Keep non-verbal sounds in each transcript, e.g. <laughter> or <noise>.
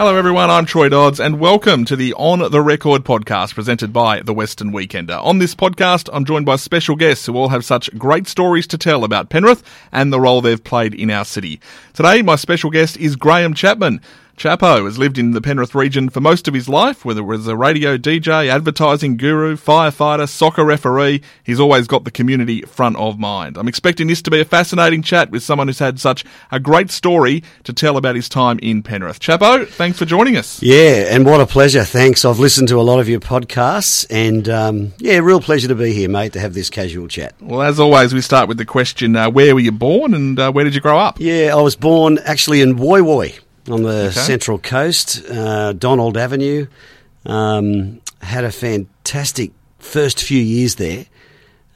Hello, everyone. I'm Troy Dodds, and welcome to the On the Record podcast presented by The Western Weekender. On this podcast, I'm joined by special guests who all have such great stories to tell about Penrith and the role they've played in our city. Today, my special guest is Graham Chapman. Chapo has lived in the Penrith region for most of his life, whether it was a radio DJ, advertising guru, firefighter, soccer referee. He's always got the community front of mind. I'm expecting this to be a fascinating chat with someone who's had such a great story to tell about his time in Penrith. Chapo, thanks for joining us. Yeah, and what a pleasure. Thanks. I've listened to a lot of your podcasts, and um, yeah, real pleasure to be here, mate, to have this casual chat. Well, as always, we start with the question uh, where were you born and uh, where did you grow up? Yeah, I was born actually in Woy Woy on the okay. Central Coast, uh, Donald Avenue. Um, had a fantastic first few years there.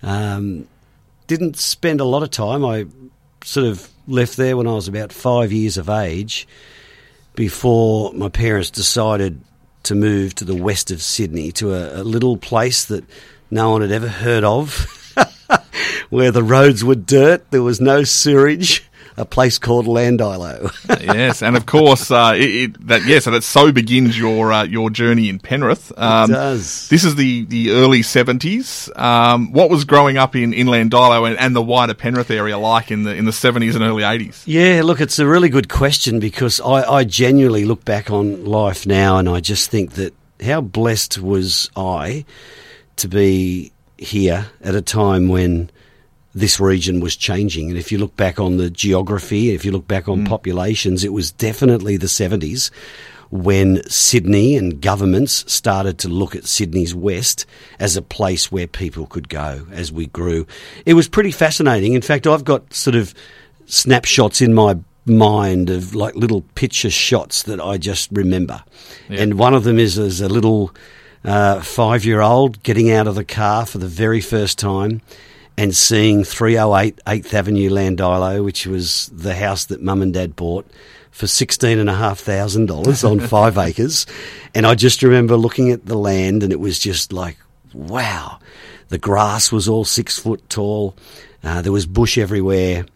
Um, didn't spend a lot of time. I sort of left there when I was about five years of age before my parents decided to move to the west of Sydney to a, a little place that no one had ever heard of, <laughs> where the roads were dirt, there was no sewage a place called Llandilo. <laughs> yes, and of course, uh, it, it, that yes, and that so begins your uh, your journey in Penrith. Um, it does. This is the, the early seventies. Um, what was growing up in, in Llandilo and, and, the wider Penrith area like in the in the seventies and early eighties? Yeah, look, it's a really good question because I, I genuinely look back on life now and I just think that how blessed was I to be here at a time when this region was changing. And if you look back on the geography, if you look back on mm. populations, it was definitely the 70s when Sydney and governments started to look at Sydney's west as a place where people could go as we grew. It was pretty fascinating. In fact, I've got sort of snapshots in my mind of like little picture shots that I just remember. Yeah. And one of them is as a little uh, five year old getting out of the car for the very first time and seeing 308 8th Avenue Llandilo, which was the house that mum and dad bought for $16,500 on <laughs> five acres. And I just remember looking at the land and it was just like, wow. The grass was all six foot tall. Uh, there was bush everywhere.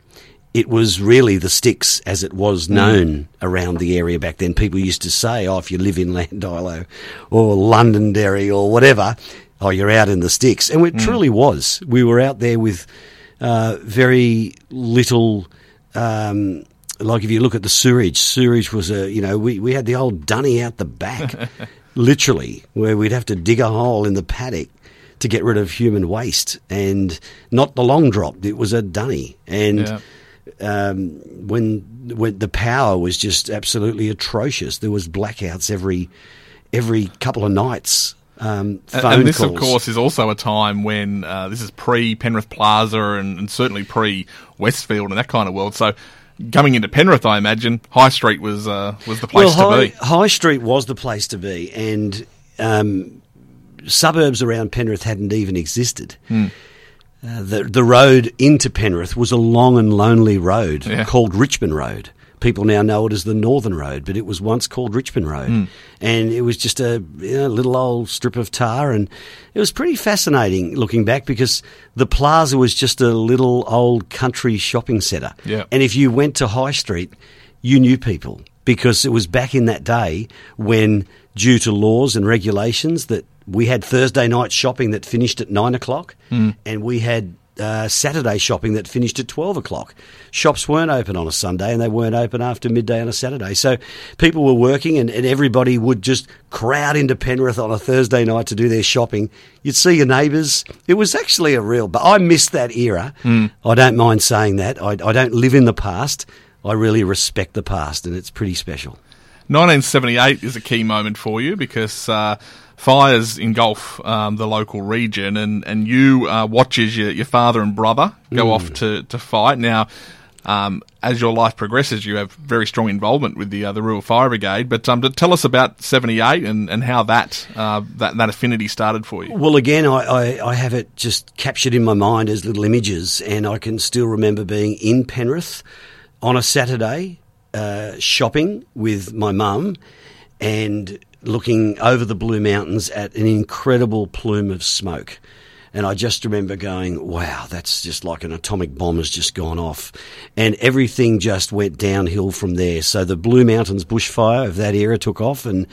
It was really the sticks as it was mm. known around the area back then. People used to say, oh, if you live in Llandilo or Londonderry or whatever, oh, you're out in the sticks. And it mm. truly was. We were out there with uh, very little. Um, like if you look at the sewerage, sewerage was a you know we, we had the old dunny out the back, <laughs> literally, where we'd have to dig a hole in the paddock to get rid of human waste, and not the long drop. It was a dunny, and yeah. um, when when the power was just absolutely atrocious, there was blackouts every every couple of nights um, and, and, this, calls. of course, is also a time when uh, this is pre Penrith Plaza and, and certainly pre Westfield and that kind of world. So coming into Penrith, I imagine High Street was uh, was the place well, High, to be. High Street was the place to be, and um, suburbs around Penrith hadn't even existed. Hmm. Uh, the the road into Penrith was a long and lonely road yeah. called Richmond Road people now know it as the Northern Road, but it was once called Richmond Road. Mm. And it was just a you know, little old strip of tar. And it was pretty fascinating looking back because the plaza was just a little old country shopping centre. Yeah. And if you went to High Street, you knew people because it was back in that day when, due to laws and regulations, that we had Thursday night shopping that finished at nine o'clock, mm. and we had uh, Saturday shopping that finished at 12 o'clock. Shops weren't open on a Sunday and they weren't open after midday on a Saturday. So people were working and, and, everybody would just crowd into Penrith on a Thursday night to do their shopping. You'd see your neighbours. It was actually a real, but I missed that era. Mm. I don't mind saying that. I, I don't live in the past. I really respect the past and it's pretty special. 1978 is a key moment for you because uh, fires engulf um, the local region, and and you uh, watch as your, your father and brother go mm. off to, to fight. Now, um, as your life progresses, you have very strong involvement with the uh, the Rural Fire Brigade. But um, to tell us about '78 and, and how that, uh, that that affinity started for you. Well, again, I, I, I, have it just captured in my mind as little images, and I can still remember being in Penrith on a Saturday, uh, shopping with my mum, and looking over the Blue Mountains at an incredible plume of smoke. And I just remember going, wow, that's just like an atomic bomb has just gone off. And everything just went downhill from there. So the Blue Mountains bushfire of that era took off. And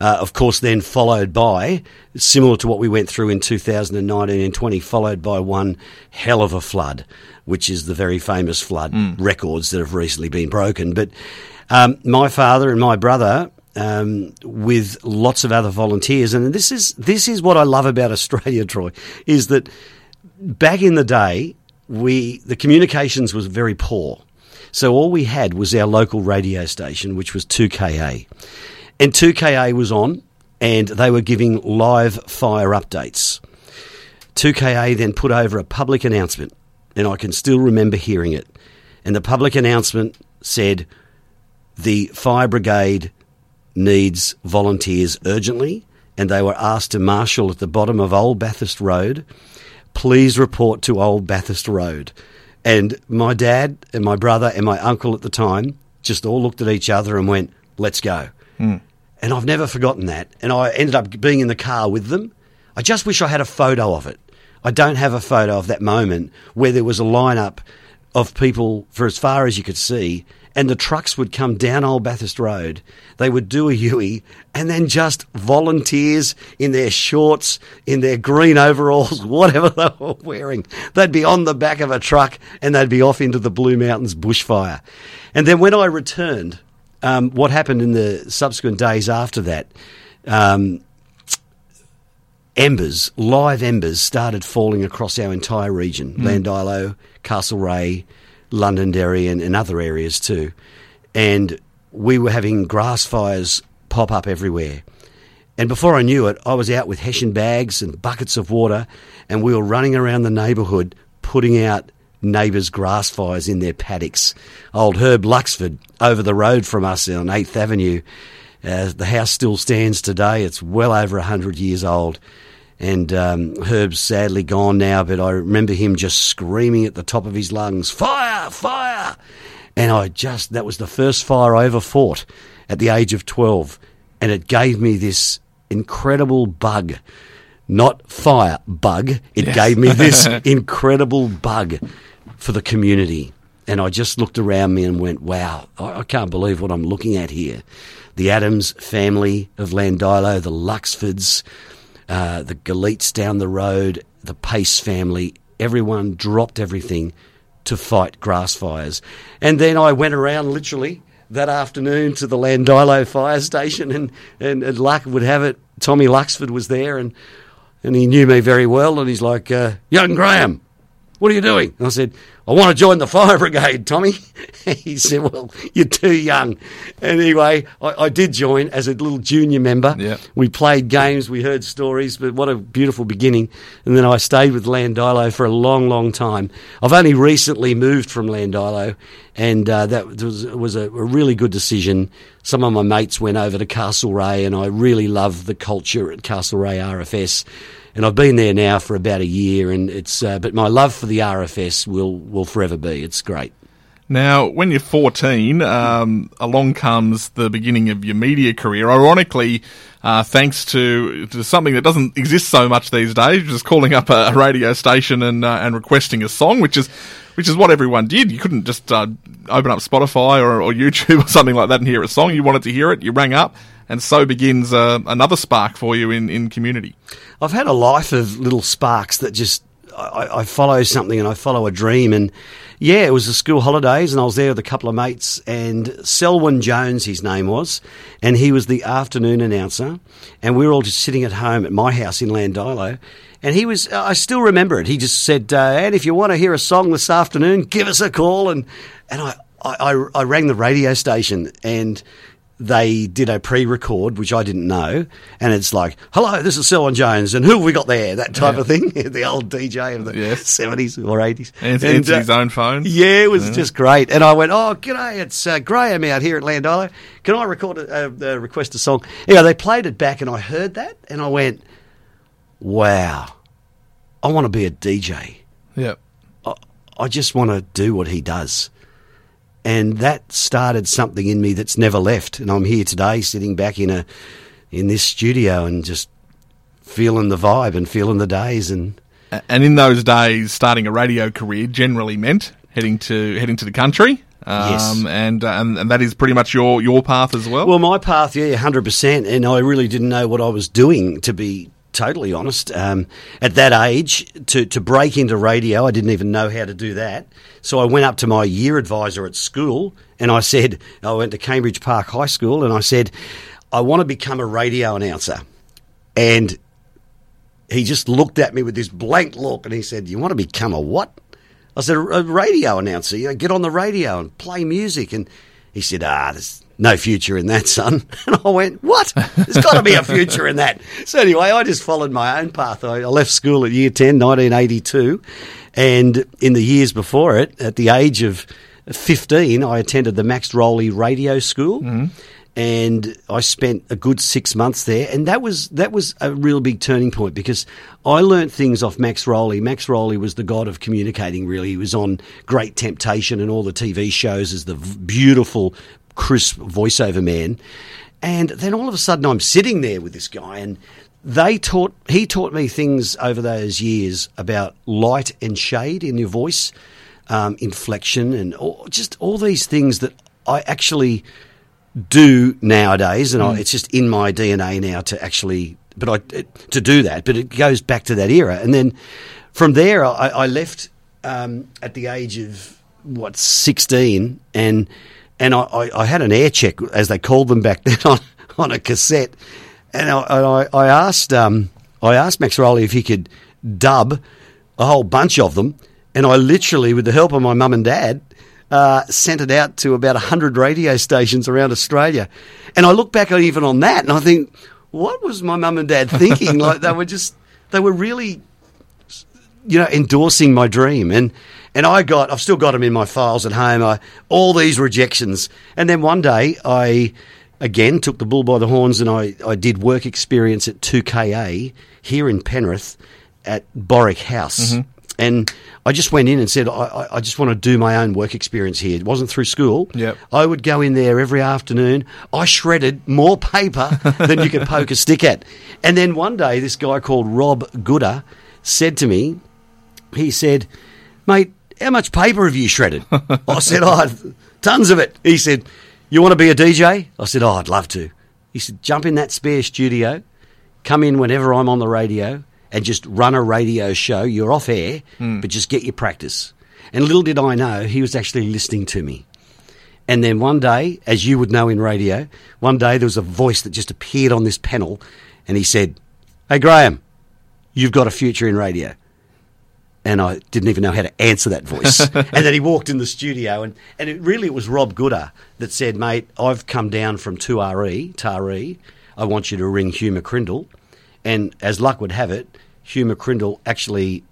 uh, of course, then followed by, similar to what we went through in 2019 and 20, followed by one hell of a flood, which is the very famous flood records that have recently been broken. But um, my father and my brother um, with lots of other volunteers. And this is this is what I love about <laughs> Australia, Troy, is that back in the day, we the communications was very poor. So all we had was our local radio station, which was 2KA. And 2KA was on, and they were giving live fire updates. 2KA then put over a public announcement, and I can still remember hearing it. And the public announcement said, the fire brigade needs volunteers urgently, and they were asked to marshal at the bottom of Old Bathurst Road. Please report to Old Bathurst Road. And my dad and my brother and my uncle at the time just all looked at each other and went, let's go. Hmm. And I've never forgotten that. And I ended up being in the car with them. I just wish I had a photo of it. I don't have a photo of that moment where there was a lineup of people for as far as you could see, and the trucks would come down Old Bathurst Road. They would do a Huey, and then just volunteers in their shorts, in their green overalls, <laughs> whatever they were wearing. They'd be on the back of a truck and they'd be off into the Blue Mountains bushfire. And then when I returned, um, what happened in the subsequent days after that? Um, embers, live embers, started falling across our entire region Llandilo, Castlereagh, Londonderry, and, and other areas too. And we were having grass fires pop up everywhere. And before I knew it, I was out with hessian bags and buckets of water, and we were running around the neighbourhood putting out neighbours' grass fires in their paddocks. Old Herb Luxford over the road from us on 8th Avenue. Uh, the house still stands today. It's well over 100 years old. And um, Herb's sadly gone now, but I remember him just screaming at the top of his lungs, Fire! Fire! And I just, that was the first fire I ever fought at the age of 12. And it gave me this incredible bug. Not fire bug. It Yes. gave me this <laughs> incredible bug for the community. And I just looked around me and went, wow, I, I can't believe what I'm looking at here. The Adams family of Llandilo, the Luxfords, uh, the Galeets down the road, the Pace family, everyone dropped everything to fight grass fires. And then I went around literally that afternoon to the Llandilo fire station, and, and, and luck would have it, Tommy Luxford was there, and, and he knew me very well, and he's like, uh, Young Graham, what are you doing? And I said, I want to join the fire brigade, Tommy. <laughs> he said, Well, you're too young. Anyway, I, I did join as a little junior member. Yeah. We played games, we heard stories, but what a beautiful beginning. And then I stayed with Llandilo for a long, long time. I've only recently moved from Llandilo, and uh, that was, was a, a really good decision. Some of my mates went over to Castlereagh, and I really love the culture at Castlereagh RFS. And I've been there now for about a year, and it's. Uh, but my love for the RFS will will forever be. It's great. Now, when you're 14, um, along comes the beginning of your media career. Ironically, uh, thanks to, to something that doesn't exist so much these days, just calling up a, radio station and uh, and requesting a song, which is which is what everyone did. You couldn't just uh, open up Spotify or, or YouTube <laughs> or something like that and hear a song. You wanted to hear it, you rang up, and so begins uh, another spark for you in, in community. I've had a life of little sparks that just I, I follow something and I follow a dream. And yeah, it was the school holidays, and I was there with a couple of mates. And Selwyn Jones, his name was, and he was the afternoon announcer. And we were all just sitting at home at my house in Llandilo. And he was, I still remember it. He just said, uh, and if you want to hear a song this afternoon, give us a call. And, and I, I, I- I rang the radio station and they did a pre-record, which I didn't know, and it's like, "Hello, this is Selwyn Jones, and who have we got there?" That type of thing. <laughs> the old DJ of the Yes. seventies or eighties, And answered his own phone. Yeah, it was just great. And I went, "Oh, g'day, it's uh, Graham out here at Llandilo. Can I record a, uh, uh, request a song?" Yeah, they played it back, and I heard that, and I went, "Wow, I want to be a DJ." Yeah. I, I just want to do what he does. And that started something in me that's never left. And I'm here today sitting back in a in this studio and just feeling the vibe and feeling the days and And in those days, starting a radio career generally meant heading to heading to the country. Um, Yes. and, uh, and and that is pretty much your your path as well. Well, my path, yeah, hundred percent, and I really didn't know what I was doing. To be totally honest, um, at that age, to to break into radio, I didn't even know how to do that. So I went up to my year advisor at school, and I said, I went to Cambridge Park High School, and I said, I want to become a radio announcer, and he just looked at me with this blank look, and he said, "You want to become a what?" I said, a radio announcer. You know, get on the radio and play music. And he said, ah, there's no future in that, son. <laughs> And I went, what? There's got to be a future in that. So anyway, I just followed my own path. I left school at year 10, 1982. And in the years before it, at the age of 15, I attended the Max Rowley Radio School. Mm-hmm. And I spent a good six months there, and that was that was a real big turning point because I learnt things off Max Rowley. Max Rowley was the god of communicating. Really, he was on Great Temptation and all the TV shows as the beautiful, crisp voiceover man. And then all of a sudden, I'm sitting there with this guy, and they taught he taught me things over those years about light and shade in your voice, um, inflection, and all, just all these things that I actually do nowadays, and I, it's just in my DNA now to actually, but I it, to do that. But it goes back to that era, and then from there, I, I left um, at the age of what sixteen, and and I, I, I had an air check as they called them back <laughs> then on on a cassette, and I I, I asked um, I asked Max Rowley if he could dub a whole bunch of them, and I literally, with the help of my mum and dad, uh, sent it out to about 100 radio stations around Australia. And I look back on even on that and I think, what was my mum and dad thinking? <laughs> like they were just, they were really, you know, endorsing my dream. And, and I got, I've still got them in my files at home, I, all these rejections. And then one day I, again, took the bull by the horns and I, I did work experience at 2KA here in Penrith at Boric House. Mm-hmm. And I just went in and said, I, I- I just want to do my own work experience here. It wasn't through school. Yep. I would go in there every afternoon. I shredded more paper <laughs> than you could poke a stick at. And then one day, this guy called Rob Gooder said to me, he said, Mate, how much paper have you shredded? <laughs> I said, Oh, tons of it. He said, You want to be a DJ? I said, Oh, I'd love to. He said, Jump in that spare studio, come in whenever I'm on the radio, and just run a radio show. You're off air, hmm. but just get your practice. And little did I know, he was actually listening to me. And then one day, as you would know in radio, one day there was a voice that just appeared on this panel and he said, Hey, Graham, you've got a future in radio. And I didn't even know how to answer that voice. <laughs> and then he walked in the studio, and, and it really it was Rob Gooder that said, Mate, I've come down from 2RE, Taree. I want you to ring Hugh McCrindle. And as luck would have it, Hugh McCrindle actually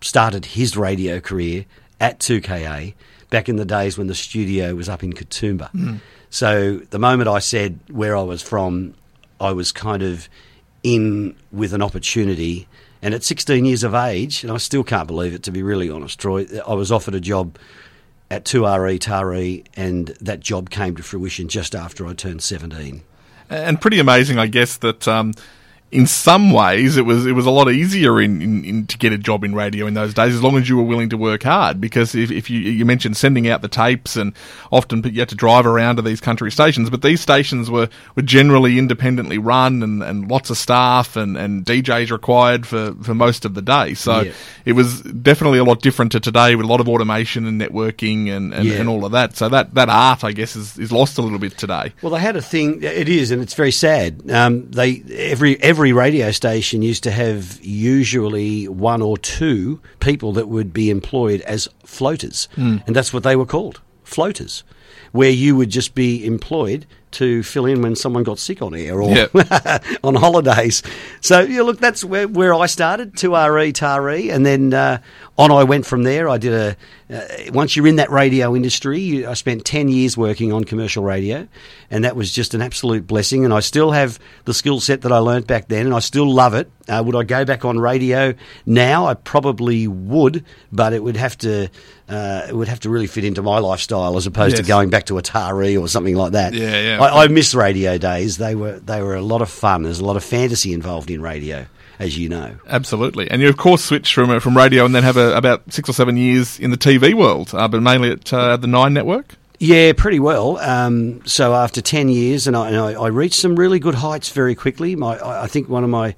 started his radio career at 2KA back in the days when the studio was up in Katoomba. Hmm. So the moment I said where I was from, I was kind of in with an opportunity. And at 16 years of age, and I still can't believe it to be really honest, Troy, I was offered a job at 2RE Taree, and that job came to fruition just after I turned 17. and pretty amazing, I guess, that um, in some ways it was it was a lot easier in, in, in to get a job in radio in those days as long as you were willing to work hard. Because if, if you you mentioned sending out the tapes and often you had to drive around to these country stations, but these stations were, were generally independently run and, and lots of staff and, and DJs required for, for most of the day. So Yeah. it was definitely a lot different to today with a lot of automation and networking and, and, Yeah. and all of that. So that, that art, I guess, is, is lost a little bit today. Well, they had a thing. It is, and it's very sad. Um, they every every radio station used to have usually one or two people that would be employed as floaters, and that's what they were called, floaters, where you would just be employed to fill in when someone got sick on air or Yeah. <laughs> on holidays. So yeah, look, that's where, where I started, 2RE Taree, and then uh, on I went from there. I did a uh, once you're in that radio industry, you, I spent ten years working on commercial radio, and that was just an absolute blessing. And I still have the skill set that I learnt back then, and I still love it. Uh, would I go back on radio now? I probably would, but it would have to uh, it would have to really fit into my lifestyle as opposed Yes. to going back to a Taree or something like that. Yeah, yeah. I, I miss radio days. They were they were a lot of fun. There's a lot of fantasy involved in radio, as you know. Absolutely, and you of course switch from uh, from radio and then have a, about six or seven years in the TV world, uh, but mainly at uh, the Nine Network. Yeah, pretty well. Um, so after ten years, and, I, and I, I, reached some really good heights very quickly. My, I think one of my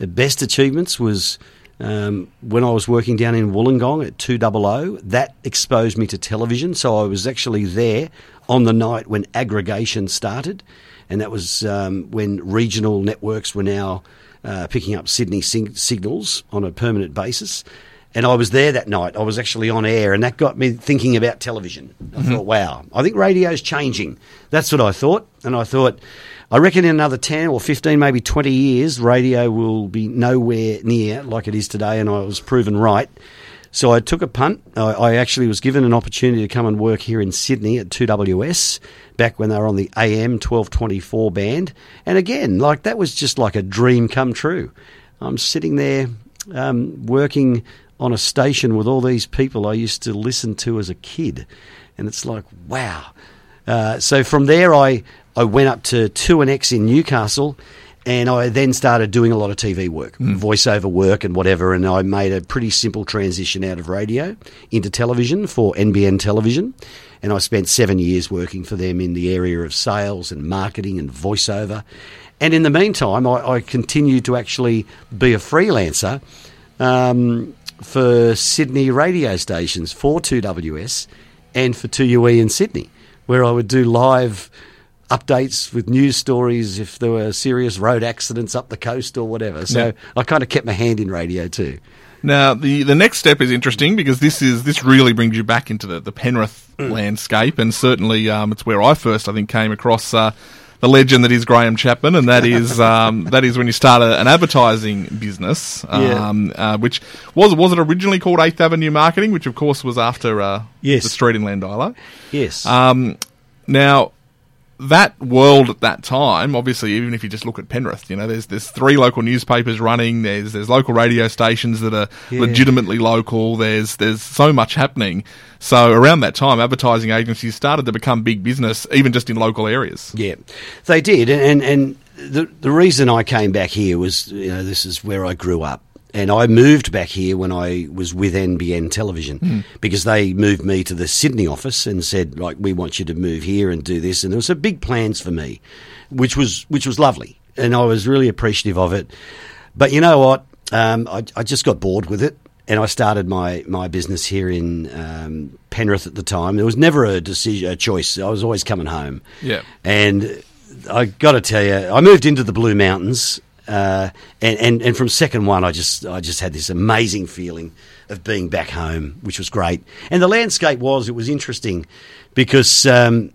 best achievements was um, when I was working down in Wollongong at Two Double O. That exposed me to television, so I was actually there on the night when aggregation started, and that was um, when regional networks were now uh, picking up Sydney sing- signals on a permanent basis. And I was there that night. I was actually on air, and that got me thinking about television. I mm-hmm. thought, wow, I think radio's changing. That's what I thought. And I thought, I reckon in another 10 or 15, maybe 20 years, radio will be nowhere near like it is today. And I was proven right. So I took a punt. I, I actually was given an opportunity to come and work here in Sydney at 2WS back when they were on the AM 1224 band. And again, like that was just like a dream come true. I'm sitting there um, working on a station with all these people I used to listen to as a kid. And it's like, wow. Uh, so from there, I, I went up to 2NX in Newcastle and I then started doing a lot of TV work, mm. voiceover work and whatever. And I made a pretty simple transition out of radio into television for NBN Television. And I spent seven years working for them in the area of sales and marketing and voiceover. And in the meantime, I, I continued to actually be a freelancer. Um, for Sydney radio stations for 2WS and for 2UE in Sydney, where I would do live updates with news stories if there were serious road accidents up the coast or whatever. So yeah. I kind of kept my hand in radio too. Now the the next step is interesting because this is this really brings you back into the, the Penrith mm. landscape, and certainly um, it's where I first I think came across uh, the legend that is Graham Chapman, and that is <laughs> um, that is when you start a, an advertising business, um, yeah. uh, which was was it originally called Eighth Avenue Marketing, which of course was after uh, yes. the street in Llandilo. Yes. Um, now that world at that time, obviously, even if you just look at Penrith, you know, there's there's three local newspapers running. There's there's local radio stations that are yeah. legitimately local. There's there's so much happening. So around that time, advertising agencies started to become big business, even just in local areas. Yeah, they did, and and the the reason I came back here was, you know, this is where I grew up and I moved back here when I was with NBN Television mm. because they moved me to the Sydney office and said, like, we want you to move here and do this. And there was some big plans for me, which was which was lovely, and I was really appreciative of it. But you know what? Um, I, I, just got bored with it, and I started my my business here in um, Penrith at the time. There was never a decision, a choice. I was always coming home. Yeah, and I got to tell you, I moved into the Blue Mountains uh, and, and, and from second one, I just I just had this amazing feeling of being back home, which was great. And the landscape was it was interesting because um,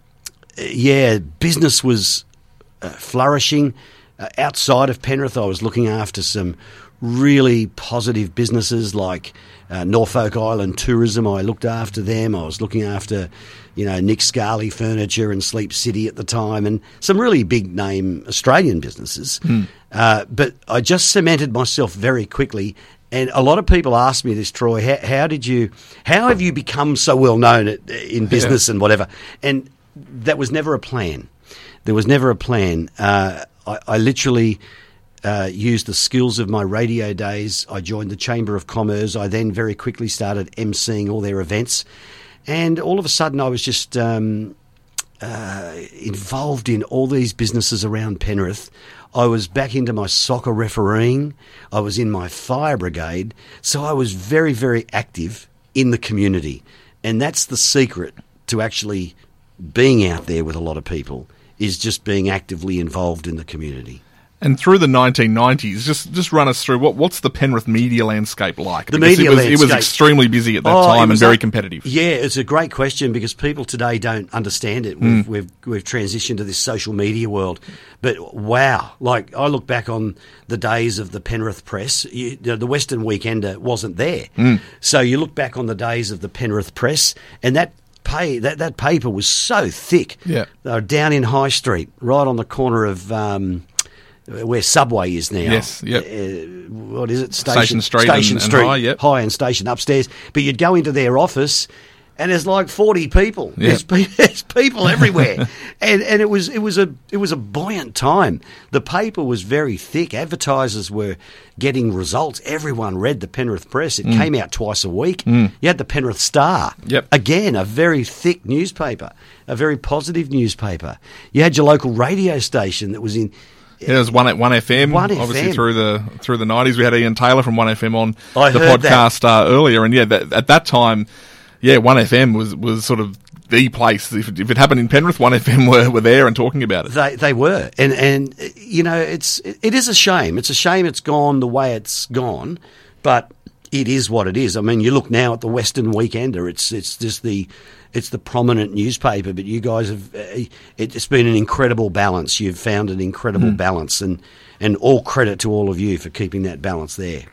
yeah, business was uh, flourishing uh, outside of Penrith. I was looking after some really positive businesses like uh, Norfolk Island Tourism. I looked after them. I was looking after you know, Nick Scali Furniture and Sleep City at the time, and some really big name Australian businesses. Mm. Uh, but I just cemented myself very quickly. And a lot of people ask me this, Troy. How, how did you? How have you become so well known at, in business yeah. and whatever? And that was never a plan. There was never a plan. Uh, I, I, literally uh, used the skills of my radio days. I joined the Chamber of Commerce. I then very quickly started emceeing all their events. And all of a sudden, I was just um, uh, involved in all these businesses around Penrith. I was back into my soccer refereeing. I was in my fire brigade. So I was very, very active in the community. And that's the secret to actually being out there with a lot of people is just being actively involved in the community. And through the 1990s, just just run us through what what's the Penrith media landscape like? The because media it was, landscape. It was extremely busy at that oh, time and very competitive. Yeah, it's a great question because people today don't understand it. We've, mm. we've, we've transitioned to this social media world, but wow! Like I look back on the days of the Penrith Press, you, the Western Weekender wasn't there. Mm. So you look back on the days of the Penrith Press, and that pay that, that paper was so thick. Yeah, they were down in High Street, right on the corner of. Um, where Subway is now. Yes, yep. Uh, what is it? Station, Station Street, Station and, Street, and high, yep. high and Station upstairs. But you'd go into their office, and there's like 40 people. Yeah. There's, pe- <laughs> there's people everywhere, <laughs> and and it was it was a it was a buoyant time. The paper was very thick. Advertisers were getting results. Everyone read the Penrith Press. It came out twice a week. You had the Penrith Star. Yep. Again, a very thick newspaper, a very positive newspaper. You had your local radio station that was in. It was one at one FM. 1FM. Obviously through the through the nineties, we had Ian Taylor from One FM on I the podcast uh, earlier, and yeah, that, at that time, yeah, One FM was was sort of the place. If it, if it happened in Penrith, One <laughs> FM were, were there and talking about it. They they were, and and you know it's it is a shame. It's a shame it's gone the way it's gone, but it is what it is. I mean, you look now at the Western Weekender. It's it's just the it's the prominent newspaper, but you guys have uh, it's been an incredible balance. You've found an incredible balance, and and all credit to all of you for keeping that balance there.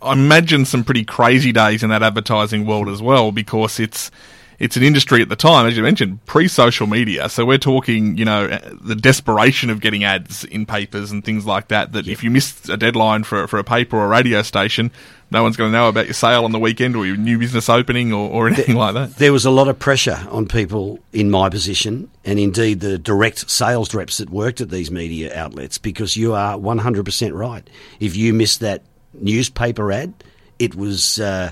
I imagine some pretty crazy days in that advertising world as well, because it's it's an industry at the time, as you mentioned, pre-social media. So we're talking, you know, the desperation of getting ads in papers and things like that. That if you missed a deadline for for a paper or a radio station, no one's going to know about your sale on the weekend or your new business opening or, or anything like that. There was a lot of pressure on people in my position, and indeed the direct sales reps that worked at these media outlets, because you are 100% right. If you missed that newspaper ad, it was. Uh,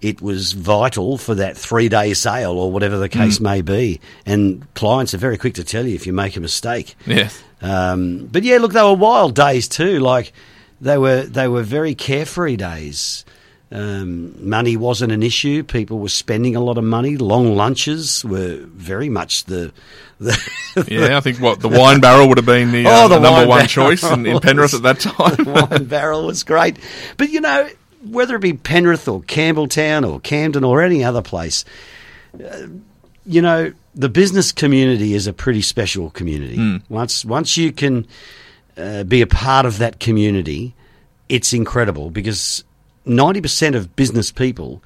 it was vital for that three day sale or whatever the case may be. And clients are very quick to tell you if you make a mistake. Yes. Um, but yeah, look, they were wild days too. Like they were, they were very carefree days. Um, money wasn't an issue. People were spending a lot of money. Long lunches were very much the. the <laughs> Yeah, I think what the wine barrel would have been the, <laughs> uh, Oh, the the number one <laughs> choice in, in Penrith at that time. the wine barrel was great. But you know, whether it be Penrith or Campbelltown or Camden or any other place, uh, you know, the business community is a pretty special community. Once once you can uh, be a part of that community, it's incredible because ninety percent of business people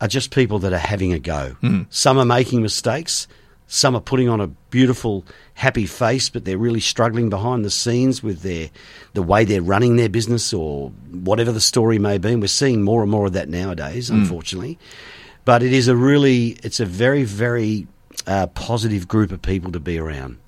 are just people that are having a go. Some are making mistakes. Some are putting on a beautiful, happy face, but they're really struggling behind the scenes with their the way they're running their business or whatever the story may be. And we're seeing more and more of that nowadays, unfortunately. But it is a really, it's a very, very uh, positive group of people to be around.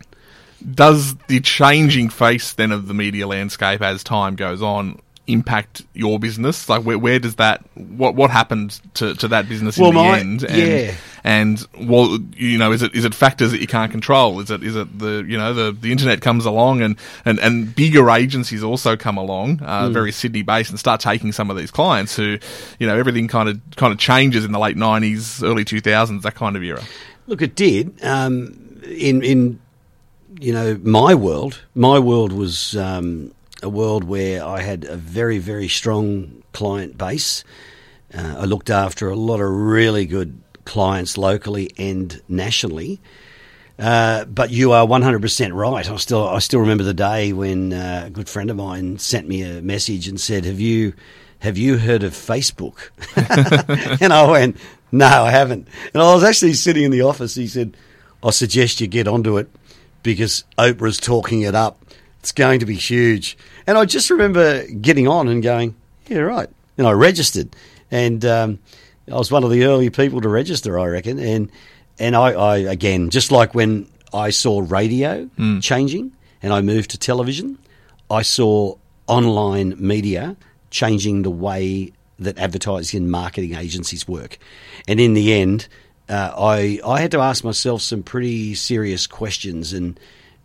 Does the changing face then of the media landscape as time goes on impact your business? Like, where, where does that what what happened to, to that business Well, in the my- end? And, yeah. and well, you know, is it is it factors that you can't control? Is it is it the you know the, the internet comes along and, and, and bigger agencies also come along, uh, Hmm. very Sydney based, and start taking some of these clients who, you know, everything kind of kind of changes in the late nineties, early two thousands, that kind of era. Look, it did. Um, in in you know my world, my world was um, a world where I had a very very strong client base. Uh, I looked after a lot of really good clients locally and nationally. Uh, but you are 100% right. I still, I still remember the day when uh, a good friend of mine sent me a message and said, "Have you, have you heard of Facebook?" <laughs> and I went, "No, I haven't." And I was actually sitting in the office. He said, "I suggest you get onto it because Oprah's talking it up. It's going to be huge." And I just remember getting on and going, "Yeah, right." And I registered, and um, I was one of the early people to register, I reckon. And and I, I again, just like when I saw radio changing and I moved to television, I saw online media changing the way that advertising and marketing agencies work. And in the end, uh, I I had to ask myself some pretty serious questions, and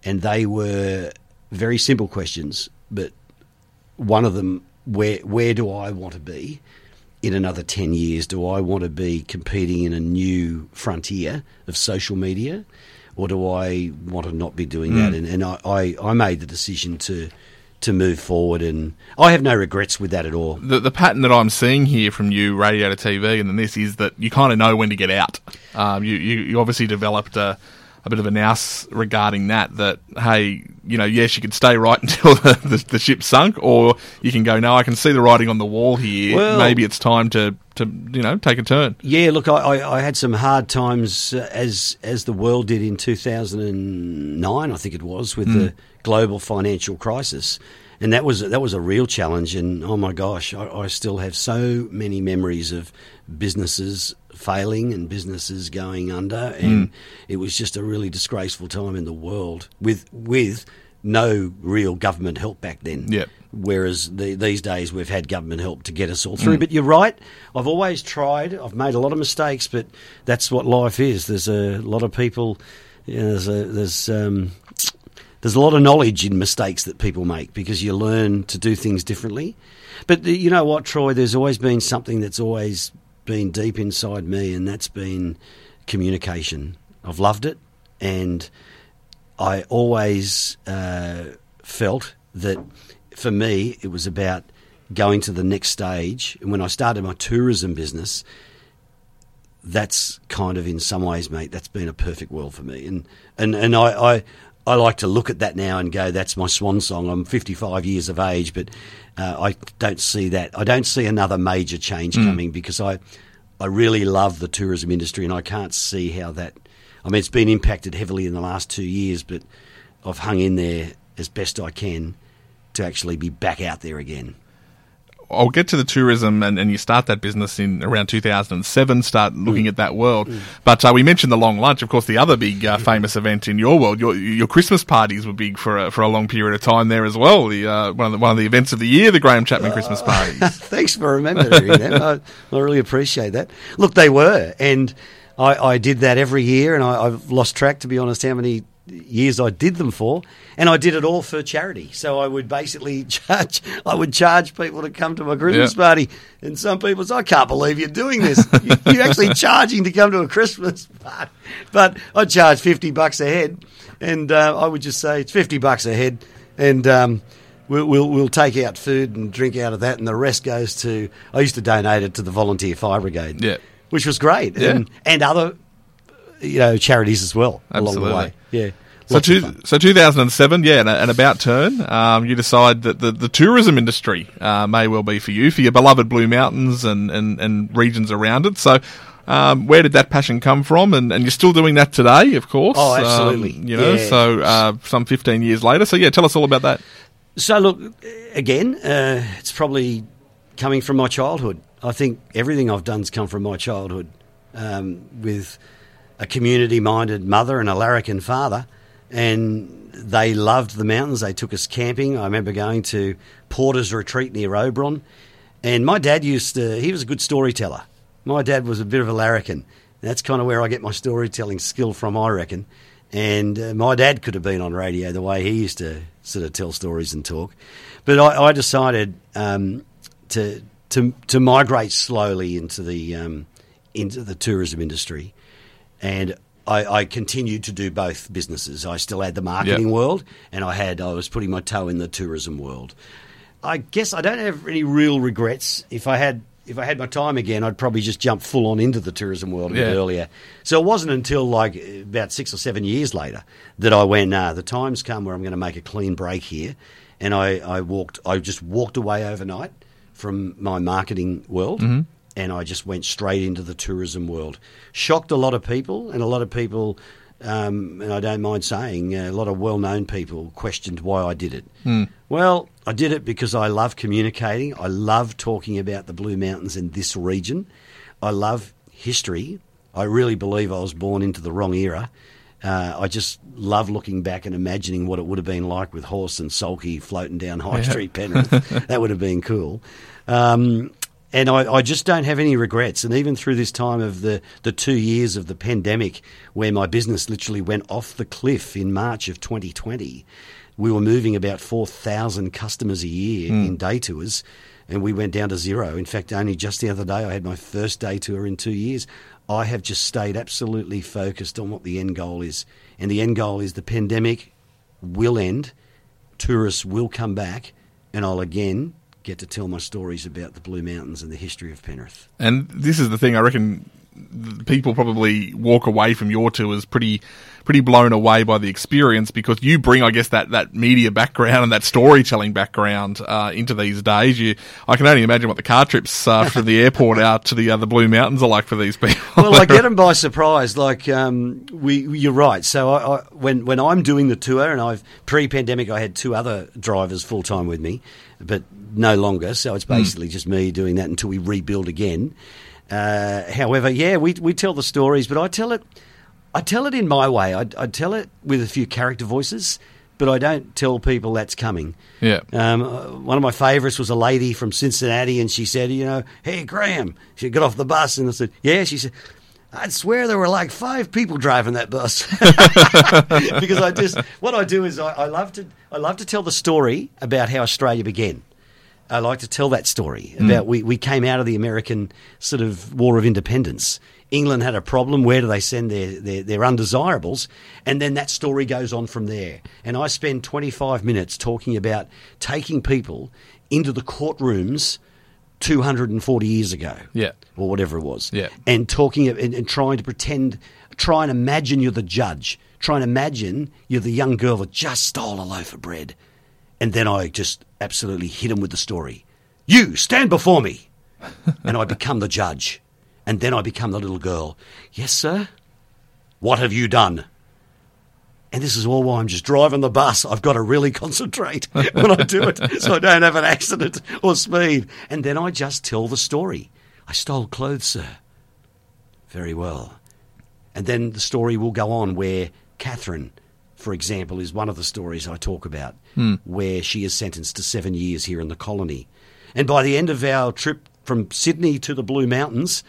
and they were very simple questions, but one of them where where do I want to be in another 10 years? Do I want to be competing in a new frontier of social media or do I want to not be doing that? And, and I, I, I made the decision to to move forward and I have no regrets with that at all the, the pattern that I'm seeing here from you, radio to TV, and then this is that you kind of know when to get out. Um, you, you, you obviously developed a, a bit of a nous regarding that. That hey, you know, yes, you could stay right <laughs> until the, the, the ship sunk, or you can go. No, I can see the writing on the wall here. Well- Maybe it's time to to you know take a turn. Yeah, look, I, I, I had some hard times uh, as as the world did in 2009, I think it was, with the global financial crisis, and that was that was a real challenge. And oh my gosh, I, I still have so many memories of businesses failing and businesses going under, and it was just a really disgraceful time in the world with with no real government help back then. Yep. Whereas the, these days we've had government help to get us all through. But you're right. I've always tried. I've made a lot of mistakes, but that's what life is. There's a lot of people. You know, there's a, there's um, there's a lot of knowledge in mistakes that people make because you learn to do things differently. But you know what, Troy? There's always been something that's always been deep inside me, and that's been communication. I've loved it, and I always uh, felt that for me it was about going to the next stage. And when I started my tourism business, that's kind of in some ways, mate, that's been a perfect world for me. And and and I, I I like to look at that now and go, that's my swan song. I'm 55 years of age, but uh, I don't see that. I don't see another major change coming because I I really love the tourism industry, and I can't see how that. I mean, it's been impacted heavily in the last two years, but I've hung in there as best I can to actually be back out there again. I'll get to the tourism and, and you start that business in around 2007, start looking at that world. But uh, we mentioned the long lunch, of course, the other big uh, famous event in your world. Your, your Christmas parties were big for a, for a long period of time there as well. The, uh, one, of the, one of the events of the year, the Graham Chapman Christmas <laughs> parties. Thanks for remembering them. I, I really appreciate that. Look, they were, and I, I did that every year, and I, I've lost track, to be honest, how many years I did them for, and I did it all for charity. So I would basically <laughs> charge, I would charge people to come to my Christmas Yeah. party, and some people say, "I can't believe you're doing this. <laughs> You- you're actually charging to come to a Christmas <laughs> party." But I charge fifty bucks a head, and uh, I would just say it's fifty bucks a head, and. Um, We'll, we'll, we'll take out food and drink out of that, and the rest goes to. I used to donate it to the Volunteer Fire Brigade, Yeah. which was great, Yeah. and, and other, you know, charities as well along Absolutely. the way. Yeah. So, two, so 2007, yeah, and, and about turn, um, you decide that the, the tourism industry uh, may well be for you, for your beloved Blue Mountains and, and, and regions around it. So, um, where did that passion come from? And, and you're still doing that today, of course. Oh, um, absolutely. you know, Yeah. so uh, some 15 years later. So, yeah, tell us all about that. So look, again, uh, it's probably coming from my childhood. I think everything I've done's come from my childhood, um, with a community-minded mother and a larrikin father, and they loved the mountains. They took us camping. I remember going to Porter's Retreat near Oberon, and my dad used to. He was a good storyteller. My dad was a bit of a larrikin. That's kind of where I get my storytelling skill from, I reckon. And uh, my dad could have been on radio the way he used to sort of tell stories and talk. But I, I decided um, to to to migrate slowly into the um, into the tourism industry, and I, I continued to do both businesses. I still had the marketing Yep. world, and I had I was putting my toe in the tourism world. I guess I don't have any real regrets. If I had if I had my time again, I'd probably just jump full on into the tourism world a bit earlier. So it wasn't until like about six or seven years later that I went, nah, the time's come where I'm going to make a clean break here. And I, I walked, I just walked away overnight from my marketing world. Mm-hmm. And I just went straight into the tourism world. Shocked a lot of people, and a lot of people, um, and I don't mind saying, uh, a lot of well known people questioned why I did it. Well, I did it because I love communicating. I love talking about the Blue Mountains in this region. I love history. I really believe I was born into the wrong era. Uh, I just love looking back and imagining what it would have been like with Horse and Sulky floating down High Street, Penrith. <laughs> that would have been cool. Um, and I, I just don't have any regrets. And even through this time of the, the two years of the pandemic, where my business literally went off the cliff in March of 2020, we were moving about 4,000 customers a year hmm. in day tours, and we went down to zero. In fact, only just the other day, I had my first day tour in two years. I have just stayed absolutely focused on what the end goal is. And the end goal is the pandemic will end, tourists will come back, and I'll again get to tell my stories about the Blue Mountains and the history of Penrith. And this is the thing, I reckon people probably walk away from your tours pretty pretty blown away by the experience because you bring, I guess, that, that media background and that storytelling background uh, into these days. You, I can only imagine what the car trips uh, <laughs> from the airport out to the uh, the Blue Mountains are like for these people. well, I get <laughs> them by surprise. Like um, we, you're right. So I, I, when when I'm doing the tour, and I've pre-pandemic, I had two other drivers full time with me, but no longer. So it's basically just me doing that until we rebuild again. Uh, however, yeah, we we tell the stories, but I tell it, I tell it in my way. I, I tell it with a few character voices, but I don't tell people that's coming. Yeah. Um, uh, one of my favourites was a lady from Cincinnati, and she said, you know, hey Graham, she got off the bus, and I said, yeah. She said. I'd swear there were like five people driving that bus <laughs> because I just what I do is I, I love to I love to tell the story about how Australia began. I like to tell that story about mm. we, we came out of the American sort of War of Independence. England had a problem. Where do they send their, their, their undesirables? And then that story goes on from there. And I spend 25 minutes talking about taking people into the courtrooms 240 years ago. Yeah. Or whatever it was. Yeah. And talking and, and trying to pretend, try and imagine you're the judge. Try and imagine you're the young girl that just stole a loaf of bread. And then I just absolutely hit him with the story. You stand before me. and I become the judge. And then I become the little girl. Yes, sir? What have you done? And this is all while I'm just driving the bus. I've got to really concentrate <laughs> when I do it so I don't have an accident or speed. And then I just tell the story. I stole clothes, sir. Very well. And then the story will go on where Catherine, for example, is one of the stories I talk about, where she is sentenced to seven years here in the colony. And by the end of our trip from Sydney to the Blue Mountains,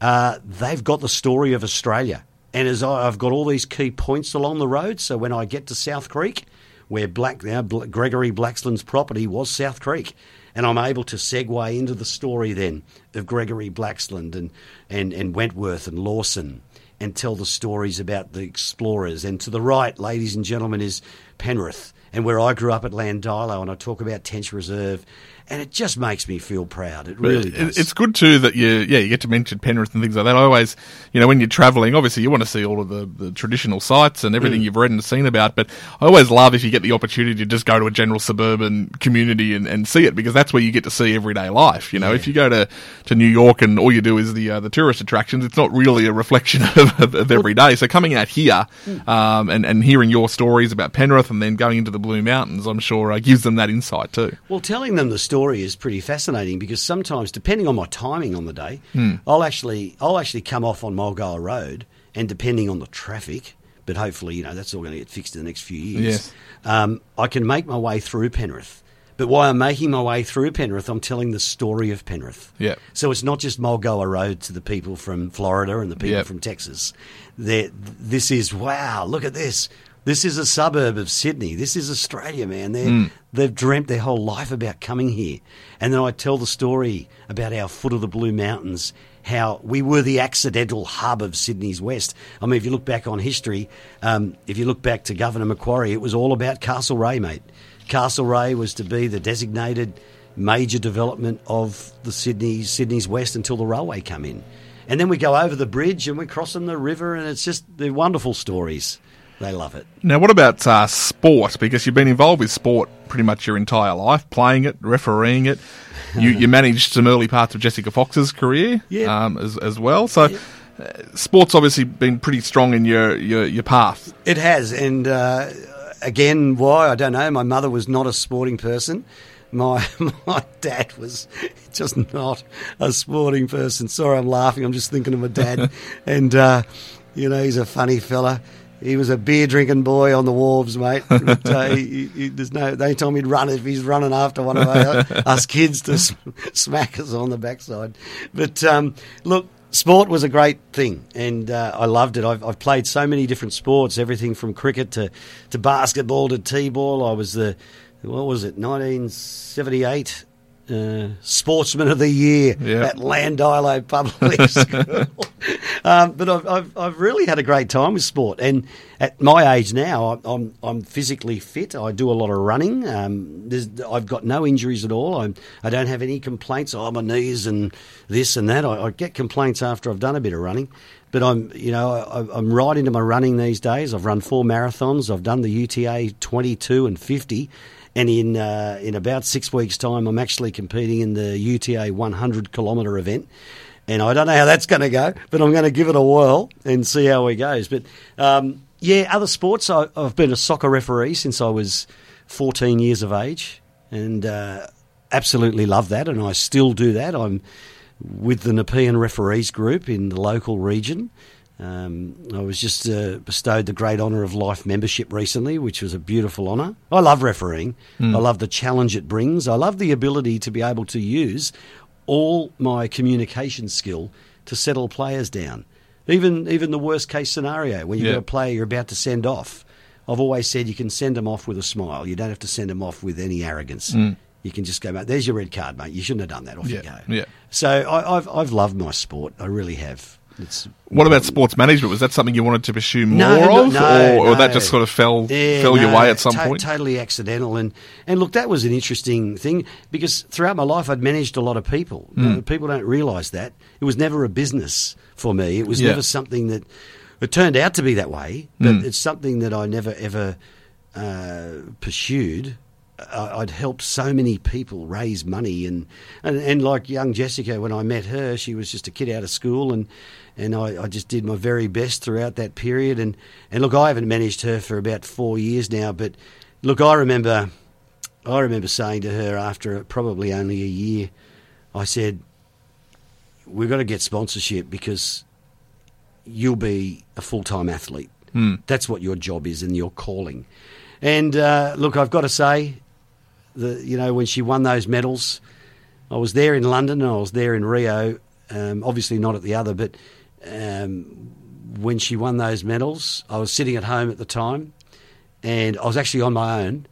uh, they've got the story of Australia. And as I, I've got all these key points along the road, so when I get to South Creek, where Black now Gregory Blaxland's property was South Creek, and I'm able to segue into the story then of Gregory Blaxland and, and, and Wentworth and Lawson and tell the stories about the explorers. And to the right, ladies and gentlemen, is Penrith and where I grew up at Llandilo, and I talk about Tench Reserve, and it just makes me feel proud. It really It- does. It's good too that you, yeah, you get to mention Penrith and things like that. I always, you know, when you're travelling, obviously you want to see all of the, the traditional sites and Mm. everything you've read and seen about. But I always love if you get the opportunity to just go to a general suburban community and, and see it because that's where you get to see everyday life. You know, if you go to, to New York and all you do is the uh, the tourist attractions, it's not really a reflection <laughs> of, of, of every day. So coming out here Mm. um, and and hearing your stories about Penrith and then going into the Blue Mountains, I'm sure uh, gives them that insight too. Well, telling them the story is pretty fascinating because sometimes, depending on my timing on the day, Hmm. I'll actually I'll actually come off on Mulgoa Road, and depending on the traffic, but hopefully you know that's all going to get fixed in the next few years. Yes. Um, I can make my way through Penrith. But while I'm making my way through Penrith, I'm telling the story of Penrith. Yeah. So it's not just Mulgoa Road to the people from Florida and the people Yep. from Texas. They're- This is wow! Look at this. This is a suburb of Sydney. This is Australia, man. They they've dreamt their whole life about coming here, and then I tell the story about our foot of the Blue Mountains. How we were the accidental hub of Sydney's West. I mean, if you look back on history, um, if you look back to Governor Macquarie, it was all about Castlereagh, mate. Castlereagh was to be the designated major development of the Sydney Sydney's West until the railway come in. And then we go over the bridge and we're crossing the river and it's just they're wonderful stories. They love it. Now, what about uh, sport? Because you've been involved with sport pretty much your entire life, playing it, refereeing it. <laughs> You, you managed some early parts of Jessica Fox's career Yeah. um, as, as well. So, uh, sport's obviously been pretty strong in your, your, your path. It has, and uh, again, why I don't know. My mother was not a sporting person. My <laughs> my dad was just not a sporting person. Sorry, I'm laughing. I'm just thinking of my dad, <laughs> and uh, you know he's a funny fella. He was a beer drinking boy on the wharves, mate. <laughs> But, uh, he, he, there's no. They told me to run if he's running after one of our, us kids to sm- smack us on the backside. But um, look, sport was a great thing, and uh, I loved it. I've, I've played so many different sports, everything from cricket to, to basketball to t-ball. I was the what was it, 1978 uh, Sportsman of the Year Yeah. at Llandilo Public <laughs> School. um, but I've, I've, I've really had a great time with sport, and at my age now, I'm I'm, I'm physically fit. I do a lot of running. Um, there's, I've got no injuries at all. I'm, I don't have any complaints. Oh, my knees and this and that. I, I get complaints after I've done a bit of running. But I'm, you know, I, I'm right into my running these days. I've run four marathons. I've done the UTA 22 and 50, and in uh, in about six weeks' time, I'm actually competing in the UTA 100 kilometre event. And I don't know how that's going to go, but I'm going to give it a whirl and see how it goes. But um, yeah, other sports. I, I've been a soccer referee since I was 14 years of age, and uh, absolutely love that, and I still do that. I'm with the Nepean Referees Group in the local region. Um, I was just uh, bestowed the great honour of life membership recently, which was a beautiful honour. I love refereeing. I love the challenge it brings. I love the ability to be able to use all my communication skill to settle players down. Even even the worst case scenario when you've Yeah. got a player you're about to send off. I've always said you can send them off with a smile. You don't have to send them off with any arrogance. You can just go, mate. There's your red card, mate. You shouldn't have done that. Off you go. yeah. So I, I've I've loved my sport. I really have. It's What about sports management? Was that something you wanted to pursue more No, no, of, no, or, or that just sort of fell Yeah, fell your way at some to- point? Totally accidental, and and look, that was an interesting thing because throughout my life I'd managed a lot of people. You people don't realise that it was never a business for me. It was Yeah. never something that it turned out to be that way, but Hmm. it's something that I never ever uh, pursued. I'd helped so many people raise money, and, and and like young Jessica, when I met her, she was just a kid out of school, and and I, I just did my very best throughout that period. And and look, I haven't managed her for about four years now, but look, I remember, I remember saying to her after probably only a year, I said, "We've got to get sponsorship because you'll be a full time athlete. That's what your job is and your calling." And uh, look, I've got to say, the you know when she won those medals, I was there in London and I was there in Rio. Um, obviously not at the other, but um, when she won those medals, I was sitting at home at the time, and I was actually on my own.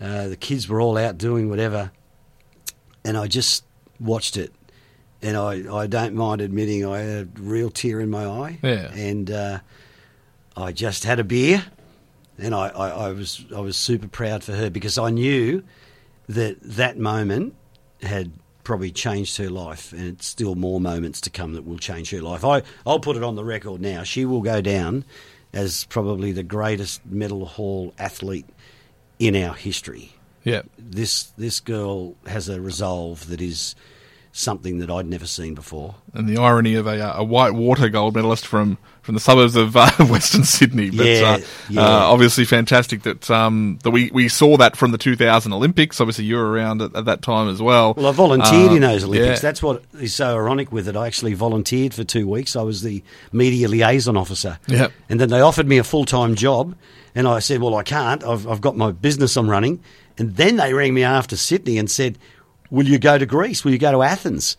Uh, the kids were all out doing whatever, and I just watched it. And I, I don't mind admitting I had a real tear in my eye. Yeah. And uh, I just had a beer, and I, I, I was I was super proud for her because I knew that that moment had probably changed her life, and it's still more moments to come that will change her life. I I'll put it on the record now. She will go down as probably the greatest medal haul athlete in our history. Yeah. This this girl has a resolve that is something that I'd never seen before. And the irony of a, uh, a white water gold medalist from, from the suburbs of uh, <laughs> Western Sydney. But Yeah, uh, yeah. Uh, obviously fantastic that um, that we, we saw that from the 2000 Olympics. Obviously, you were around at, at that time as well. Well, I volunteered Uh, in those Olympics. yeah. That's what is so ironic with it. I actually volunteered for two weeks. I was the media liaison officer. Yep. And then they offered me a full time job, and I said, "Well, I can't. I've, I've got my business I'm running." And then they rang me after Sydney and said, "Will you go to Greece? Will you go to Athens?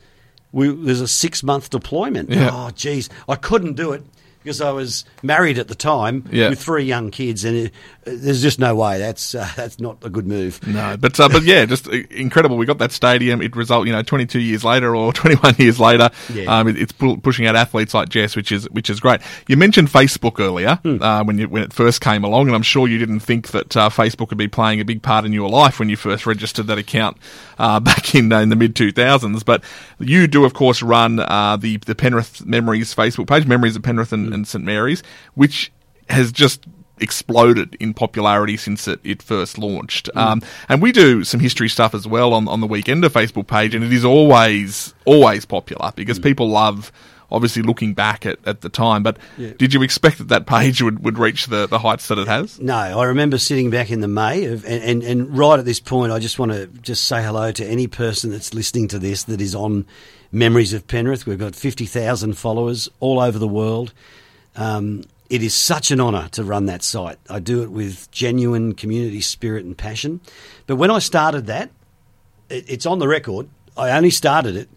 We, there's a six month deployment." Yeah. Oh, geez, I couldn't do it. Because I was married at the time Yeah. with three young kids, and it, there's just no way. That's uh, that's not a good move. No, but uh, but yeah, just uh, incredible. We got that stadium. It result, you know, 22 years later or <laughs> 21 years later, Yeah. um, it, it's pu- pushing out athletes like Jess, which is which is great. You mentioned Facebook earlier Hmm. uh, when you, when it first came along, and I'm sure you didn't think that uh, Facebook would be playing a big part in your life when you first registered that account uh, <laughs> back in uh, in the mid 2000s. But you do, of course, run uh, the the Penrith Memories Facebook page, Memories of Penrith and, and St Mary's, which has just exploded in popularity since it, it first launched. Um, and we do some history stuff as well on, on the Weekender Facebook page, and it is always, always popular because people love obviously looking back at, at the time. But did you expect that that page would, would reach the, the heights that it has? No, I remember sitting back in the May, of, and, and, and right at this point, I just want to just say hello to any person that's listening to this that is on Memories of Penrith. We've got 50,000 followers all over the world. Um, it is such an honour to run that site. I do it with genuine community spirit and passion. But when I started that, it, it's on the record. I only started it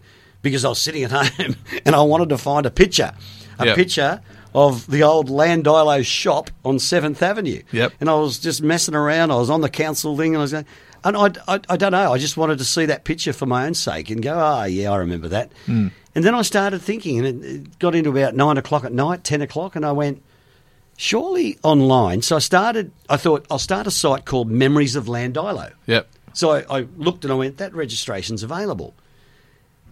because I was sitting at <laughs> home and I wanted to find a picture, a Yep. picture of the old Llandilo shop on Seventh Avenue. Yep. And I was just messing around. I was on the council thing, and I was going, and I, I, I don't know. I just wanted to see that picture for my own sake and go, ah, yeah, I remember that. Hmm. And then I started thinking, and it, got into about nine o'clock at night, ten o'clock, and I went, surely online. So I started. I thought I'll start a site called Memories of Llandilo. Yep. So I, I looked and I went, that registration's available.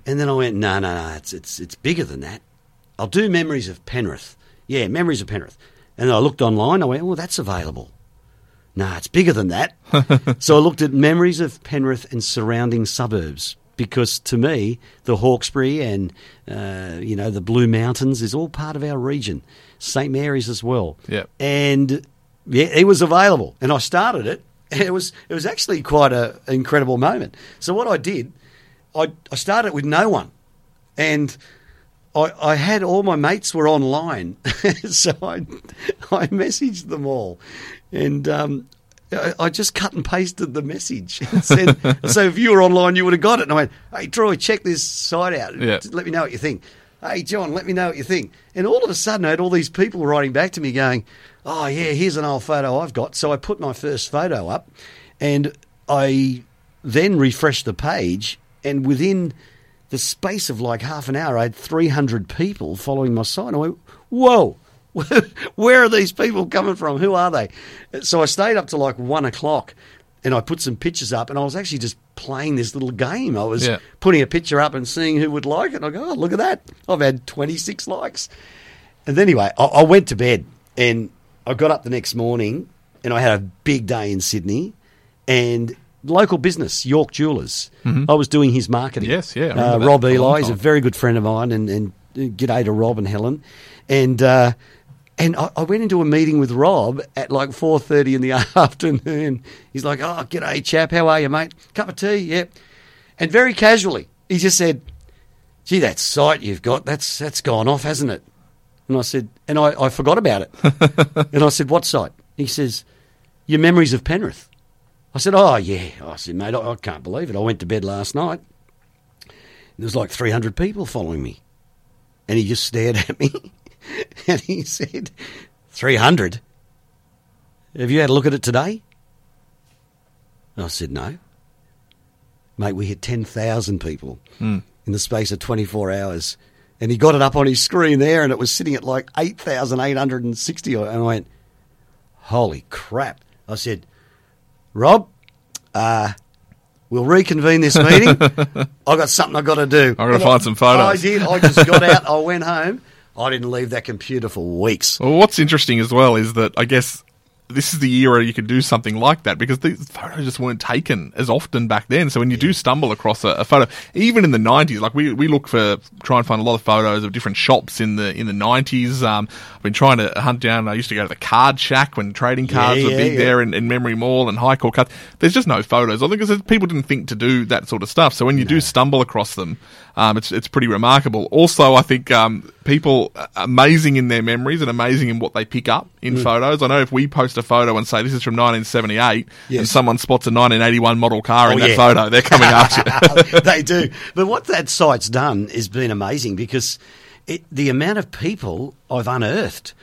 And then I went, no, no, no, it's, it's, it's bigger than that. I'll do Memories of Penrith. Yeah, Memories of Penrith. And I looked online, I went, well, that's available. No, it's bigger than that. <laughs> so I looked at Memories of Penrith and surrounding suburbs because to me, the Hawkesbury and, uh, you know, the Blue Mountains is all part of our region. St. Mary's as well. Yep. And yeah, it was available. And I started it. And it was it was actually quite a, an incredible moment. So what I did, I, I started with no one. and I, I had all my mates were online, <laughs> so I I messaged them all, and um, I, I just cut and pasted the message and said, <laughs> "So if you were online, you would have got it." And I went, "Hey Troy, check this site out. Yeah. Let me know what you think." Hey John, let me know what you think. And all of a sudden, I had all these people writing back to me going, "Oh yeah, here's an old photo I've got." So I put my first photo up, and I then refreshed the page, and within the space of like half an hour, I had 300 people following my site. I went, whoa, <laughs> where are these people coming from? Who are they? So I stayed up to like one o'clock and I put some pictures up and I was actually just playing this little game. I was Yeah. putting a picture up and seeing who would like it. And I go, oh, look at that. I've had 26 likes. And anyway, I, I went to bed and I got up the next morning and I had a big day in Sydney and local business, York Jewelers. I was doing his marketing. Yes, yeah, Uh, Rob for a long Eli is a very good friend of mine and, and g'day to Rob and Helen. And, uh, and I, I went into a meeting with Rob at like 4.30 in the <laughs> afternoon. He's like, oh, g'day, chap. How are you, mate? Cup of tea? Yep. And very casually, he just said, gee, that site you've got, that's, that's gone off, hasn't it? And I said, and I, I forgot about it. <laughs> and I said, what site? He says, your memories of Penrith. I said, oh, yeah. I said, mate, I, I can't believe it. I went to bed last night. There was like 300 people following me. And he just stared <laughs> at me <laughs> and he said, 300? Have you had a look at it today? I said, no. Mate, we hit 10,000 people in the space of 24 hours. And he got it up on his screen there and it was sitting at like 8,860. And I went, holy crap. I said, Rob, uh, we'll reconvene this meeting. <laughs> I've got something I've got to do. I've got to find I- some photos. I did. I just got out. I went home. I didn't leave that computer for weeks. Well, what's interesting as well is that I guess this is the era you could do something like that because these photos just weren't taken as often back then. So when you do stumble across a, a photo, even in the nineties, like we we look for try and find a lot of photos of different shops in the in the nineties. Um, I've been trying to hunt down. I used to go to the card shack when trading cards Yeah, were yeah, big yeah. there in, in Memory Mall and High Court Cards. There's just no photos. I think because people didn't think to do that sort of stuff. So when you do stumble across them, um, it's it's pretty remarkable. Also, I think um, people are amazing in their memories and amazing in what they pick up in Mm. photos. I know if we post a photo and say this is from 1978, and someone spots a 1981 model car in Oh, that yeah. photo, they're coming <laughs> after you. <laughs> they do. But what that site's done has been amazing because it, the amount of people I've unearthed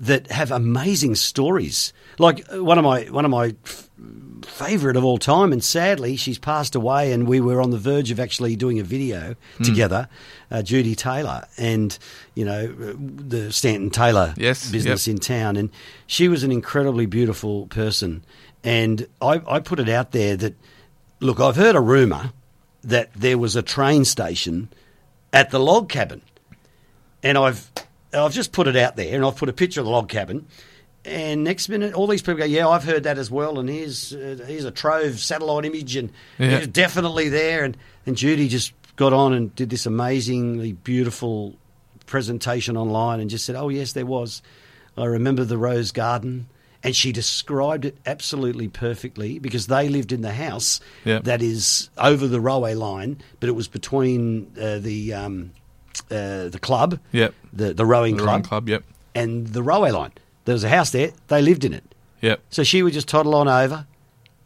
that have amazing stories. Like one of my one of my f- favorite of all time, and sadly she's passed away, and we were on the verge of actually doing a video Hmm. together. Uh, Judy Taylor, and you know the Stanton Taylor Yes, business in town, and she was an incredibly beautiful person. And I, I put it out there that look, I've heard a rumor that there was a train station at the log cabin, and I've I've just put it out there, and I've put a picture of the log cabin. And next minute, all these people go, "Yeah, I've heard that as well." And here's uh, here's a trove satellite image, and Yeah. it's definitely there. And and Judy just got on and did this amazingly beautiful presentation online, and just said, "Oh yes, there was." I remember the rose garden, and she described it absolutely perfectly because they lived in the house Yeah. that is over the railway line, but it was between uh, the um, uh, the club, Yep. the the rowing The club, Run Club, yep. and the railway line. There was a house there. They lived in it. Yep. So she would just toddle on over,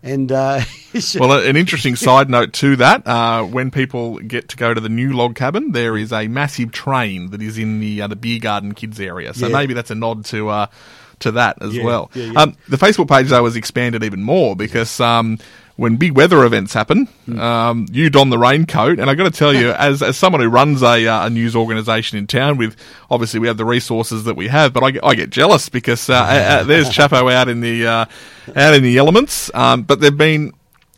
and uh, <laughs> Well, an interesting side note to that: uh, when people get to go to the new log cabin, there is a massive train that is in the uh, the beer garden kids area. So Yeah. maybe that's a nod to uh, to that as Yeah, well. yeah, yeah. Um, the Facebook page though was expanded even more because um, when big weather events happen, Hmm. um, you don the raincoat, and I've got to tell you, <laughs> as as someone who runs a, uh, a news organisation in town, with obviously we have the resources that we have, but I get, I get jealous because uh, uh, there's <laughs> Chapo out in the uh, out in the elements, um, but they've been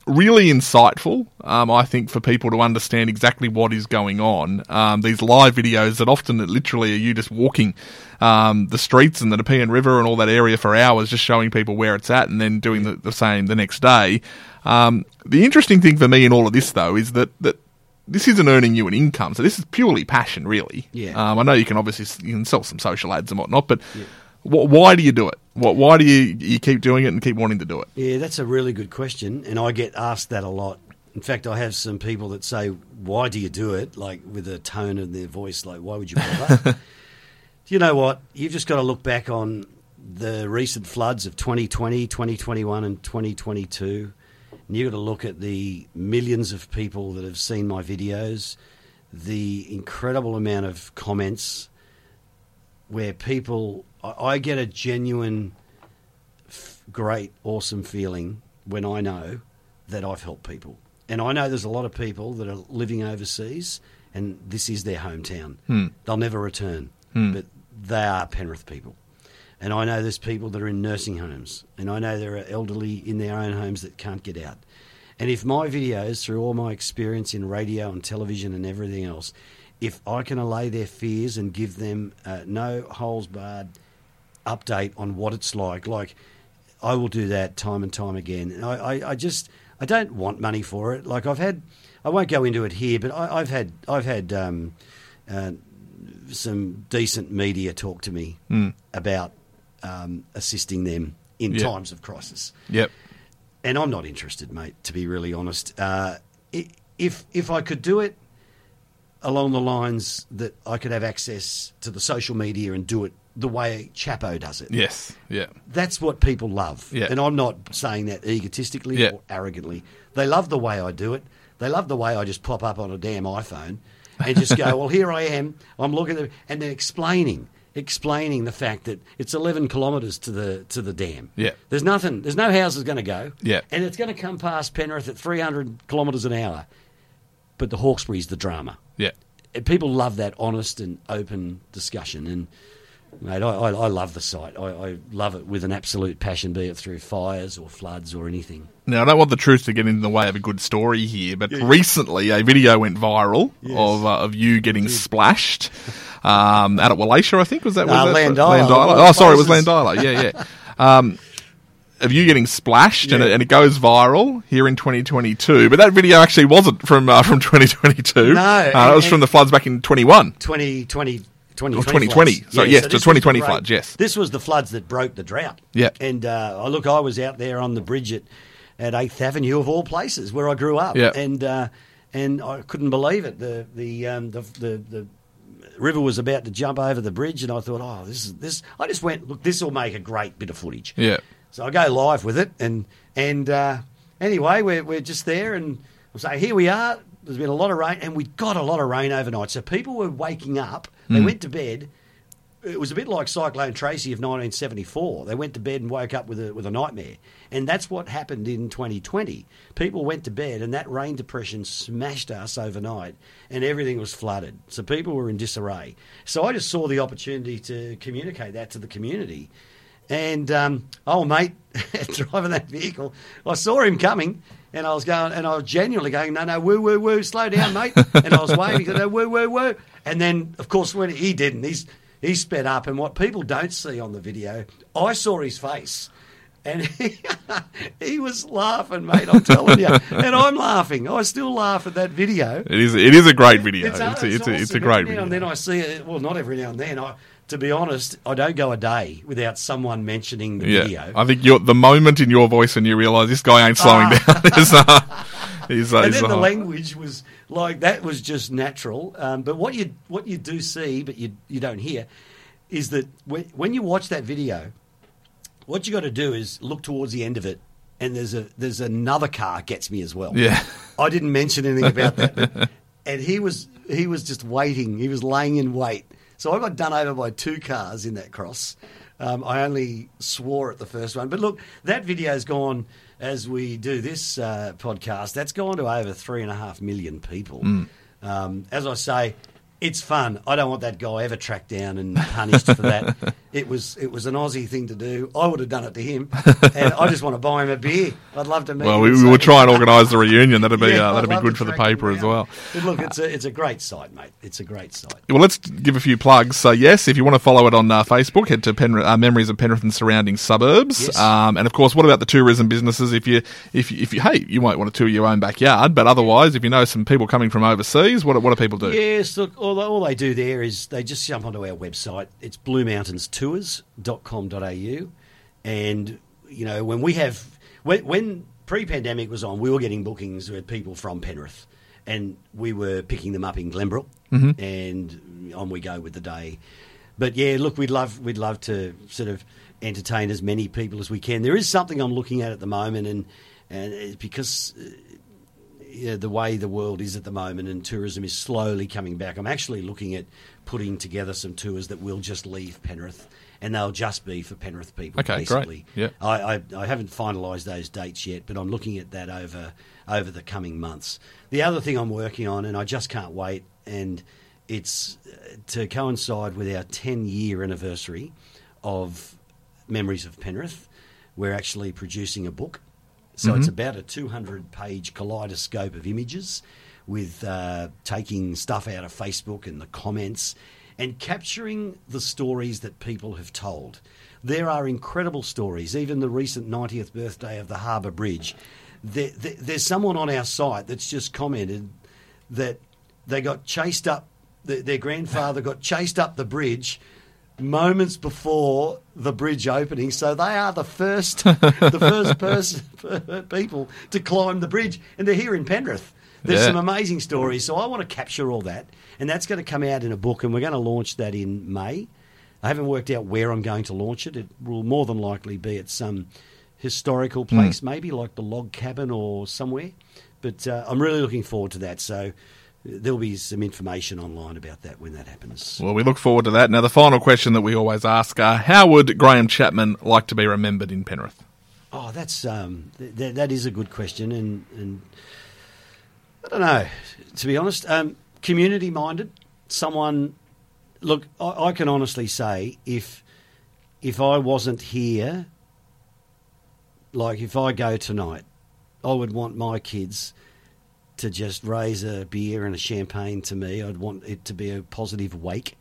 really insightful, um, I think, for people to understand exactly what is going on. Um, these live videos that often literally are you just walking um, the streets and the Nepean River and all that area for hours, just showing people where it's at and then doing the, the same the next day. Um, the interesting thing for me in all of this, though, is that, that this isn't earning you an income. So this is purely passion, really. Yeah. Um, I know you can obviously you can sell some social ads and whatnot, but wh- why do you do it? Why do you, you keep doing it and keep wanting to do it? yeah, that's a really good question, and I get asked that a lot In fact, I have some people that say, "Why do you do it?" Like with a tone in their voice, like, "Why would you bother?" Do <laughs> you know what? You've just got to look back on the recent floods of 2020, 2021, and 2022. And you've got to look at the millions of people that have seen my videos, the incredible amount of comments where people, I, I get a genuine, f- great, awesome feeling when I know that I've helped people. And I know there's a lot of people that are living overseas and this is their hometown. They'll never return, but they are Penrith people. And I know there's people that are in nursing homes, and I know there are elderly in their own homes that can't get out. And if my videos, through all my experience in radio and television and everything else, if I can allay their fears and give them uh, no holes barred update on what it's like, like I will do that time and time again. And I, I, I just I don't want money for it. Like I've had, I won't go into it here, but I, I've had I've had um, uh, some decent media talk to me about um, assisting them in Yeah. times of crisis Yep. and I'm not interested, mate. To be really honest, uh, if if I could do it along the lines that I could have access to the social media and do it the way Chapo does it, Yes. Yeah. that's what people love. Yeah. And I'm not saying that egotistically Yeah. or arrogantly. They love the way I do it. They love the way I just pop up on a damn iPhone and just go, <laughs> well, here I am. I'm looking at and then explaining, explaining the fact that it's 11 kilometres to the to the dam. Yeah. There's nothing. There's no houses going to go. Yeah. And it's going to come past Penrith at 300 kilometres an hour. But the Hawkesbury's the drama. Yeah. And people love that honest and open discussion. And mate, I, I, I love the site. I, I love it with an absolute passion, be it through fires or floods or anything. Now, I don't want the truth to get in the way of a good story here, but recently a video went viral of uh, of you getting splashed um, out at Wallacia, I think. Was that? Was Uh, of Oh, sorry, it was. Llandilo. Yeah, yeah. Um, of you getting splashed, and, it, and it goes viral here in 2022. But that video actually wasn't from uh, from 2022. No, uh, and- it was from the floods back in 21. 2020. 2020, 2020. floods. Sorry, yes, so the this was 2020 great- floods, yes. This was the floods that broke the drought. Yeah. And uh, I look, I was out there on the bridge at, at 8th Avenue, of all places, where I grew up. Yeah. And uh, and I couldn't believe it. The the, um, the the the river was about to jump over the bridge, and I thought, oh, this is this. I just went, look, this will make a great bit of footage. Yeah. So I go live with it, and and uh, anyway, we're we're just there, and I say, here we are. There's been a lot of rain, and we got a lot of rain overnight. So people were waking up. They hmm. went to bed. It was a bit like Cyclone Tracy of 1974. They went to bed and woke up with a with a nightmare, and that's what happened in 2020. People went to bed, and that rain depression smashed us overnight, and everything was flooded. So people were in disarray. So I just saw the opportunity to communicate that to the community. And um, oh, mate, <laughs> driving that vehicle, I saw him coming, and I was going, and I was genuinely going, no, no, woo, woo, woo, slow down, mate. And I was waving, no, woo, woo, woo. And then, of course, when he didn't, he's he sped up. And what people don't see on the video, I saw his face. And he, <laughs> he was laughing, mate. I'm telling you, and I'm laughing. I still laugh at that video. It is. It is a great video. It's, It's, a, it's, a, it's a great video. and then I see it. Well, not every now and then. I, to be honest, I don't go a day without someone mentioning the Yeah, video. I think you're, the moment in your voice when you realise this guy ain't slowing down <laughs> is, uh, is, uh, and then the uh, language was like that was just natural. Um, but what you what you do see, but you you don't hear, is that when, when you watch that video, what you got to do is look towards the end of it, and there's a there's another car gets me as well. Yeah. I didn't mention anything about that, but, <laughs> and he was he was just waiting. He was laying in wait. So I got done over by two cars in that cross. Um, I only swore at the first one, but look, that video's gone as we do this uh, podcast. That's gone to over three and a half million people. Um, as I say, it's fun. I don't want that guy ever tracked down and punished for that. <laughs> It was it was an Aussie thing to do. I would have done it to him, and I just want to buy him a beer. I'd love to meet. Well, him we, will try and organise the reunion. That'd be Yeah, uh, that'd be good for the paper as well. But look, it's a it's a great site, mate. It's a great site. Well, let's give a few plugs. So, yes, if you want to follow it on uh, Facebook, head to Penrith, uh, Memories of Penrith and surrounding suburbs. Yes. Um, and of course, what about the tourism businesses? If you, if you, if you, hey, you might want to tour your own backyard, but otherwise, if you know some people coming from overseas, what, what do people do? Yes, look, all, all they do there is they just jump onto our website. It's bluemountainstours.com.au. And, you know, when we have, when, when pre-pandemic was on, we were getting bookings with people from Penrith, and we were picking them up in Glenbrook, Mm-hmm. and on we go with the day. But yeah, look, we'd love we'd love to sort of entertain as many people as we can. There is something I'm looking at at the moment, and and because. Uh, yeah, the way the world is at the moment and tourism is slowly coming back. I'm actually looking at putting together some tours that will just leave Penrith and they'll just be for Penrith people. Okay, great. basically. Yeah. I, I, I haven't finalised those dates yet, but I'm looking at that over over the coming months. The other thing I'm working on, and I just can't wait, and it's uh, to coincide with our 10 year anniversary of Memories of Penrith. We're actually producing a book. So it's about a 200 page kaleidoscope of images with uh, taking stuff out of Facebook and the comments and capturing the stories that people have told. There are incredible stories, even the recent 90th birthday of the Harbour Bridge. There, there, there's someone on our site that's just commented that they got chased up, th their grandfather got chased up the bridge moments before the bridge opening. So they are the first, <laughs> the first person, people to climb the bridge, and they're here in Penrith. There's Yeah. some amazing stories. So I want to capture all that, and that's going to come out in a book, and we're going to launch that in May. I haven't worked out where I'm going to launch it. It will more than likely be at some historical place, maybe like the log cabin or somewhere. But uh, I'm really looking forward to that. So there'll be some information online about that when that happens. Well, we look forward to that. Now, the final question that we always ask uh, how would Graham Chapman like to be remembered in Penrith? Oh, that's um, th- th- that is a good question, and and I don't know. To be honest, um, community minded, someone. Look, I, I can honestly say if if I wasn't here, like if I go tonight, I would want my kids to just raise a beer and a champagne to me. I'd want it to be a positive wake.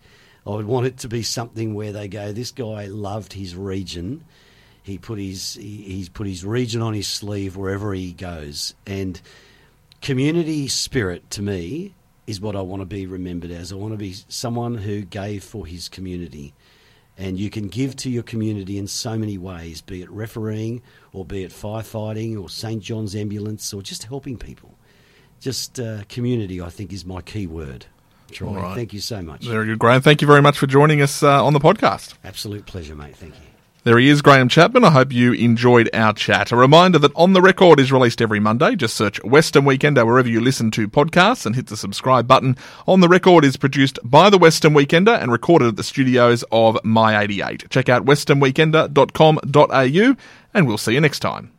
I would want it to be something where they go, this guy loved his region. He put his he, he's put his region on his sleeve wherever he goes, and community spirit to me is what I want to be remembered as. I want to be someone who gave for his community. And you can give to your community in so many ways, be it refereeing or be it firefighting or St. John's Ambulance or just helping people. Just uh, community, I think, is my key word. Troy, All right. thank you so much. Very good, Graham. Thank you very much for joining us uh, on the podcast. Absolute pleasure, mate. Thank you. There he is, Graham Chapman. I hope you enjoyed our chat. A reminder that On the Record is released every Monday. Just search Western Weekender wherever you listen to podcasts and hit the subscribe button. On the Record is produced by the Western Weekender and recorded at the studios of My88. Check out westernweekender.com.au and we'll see you next time.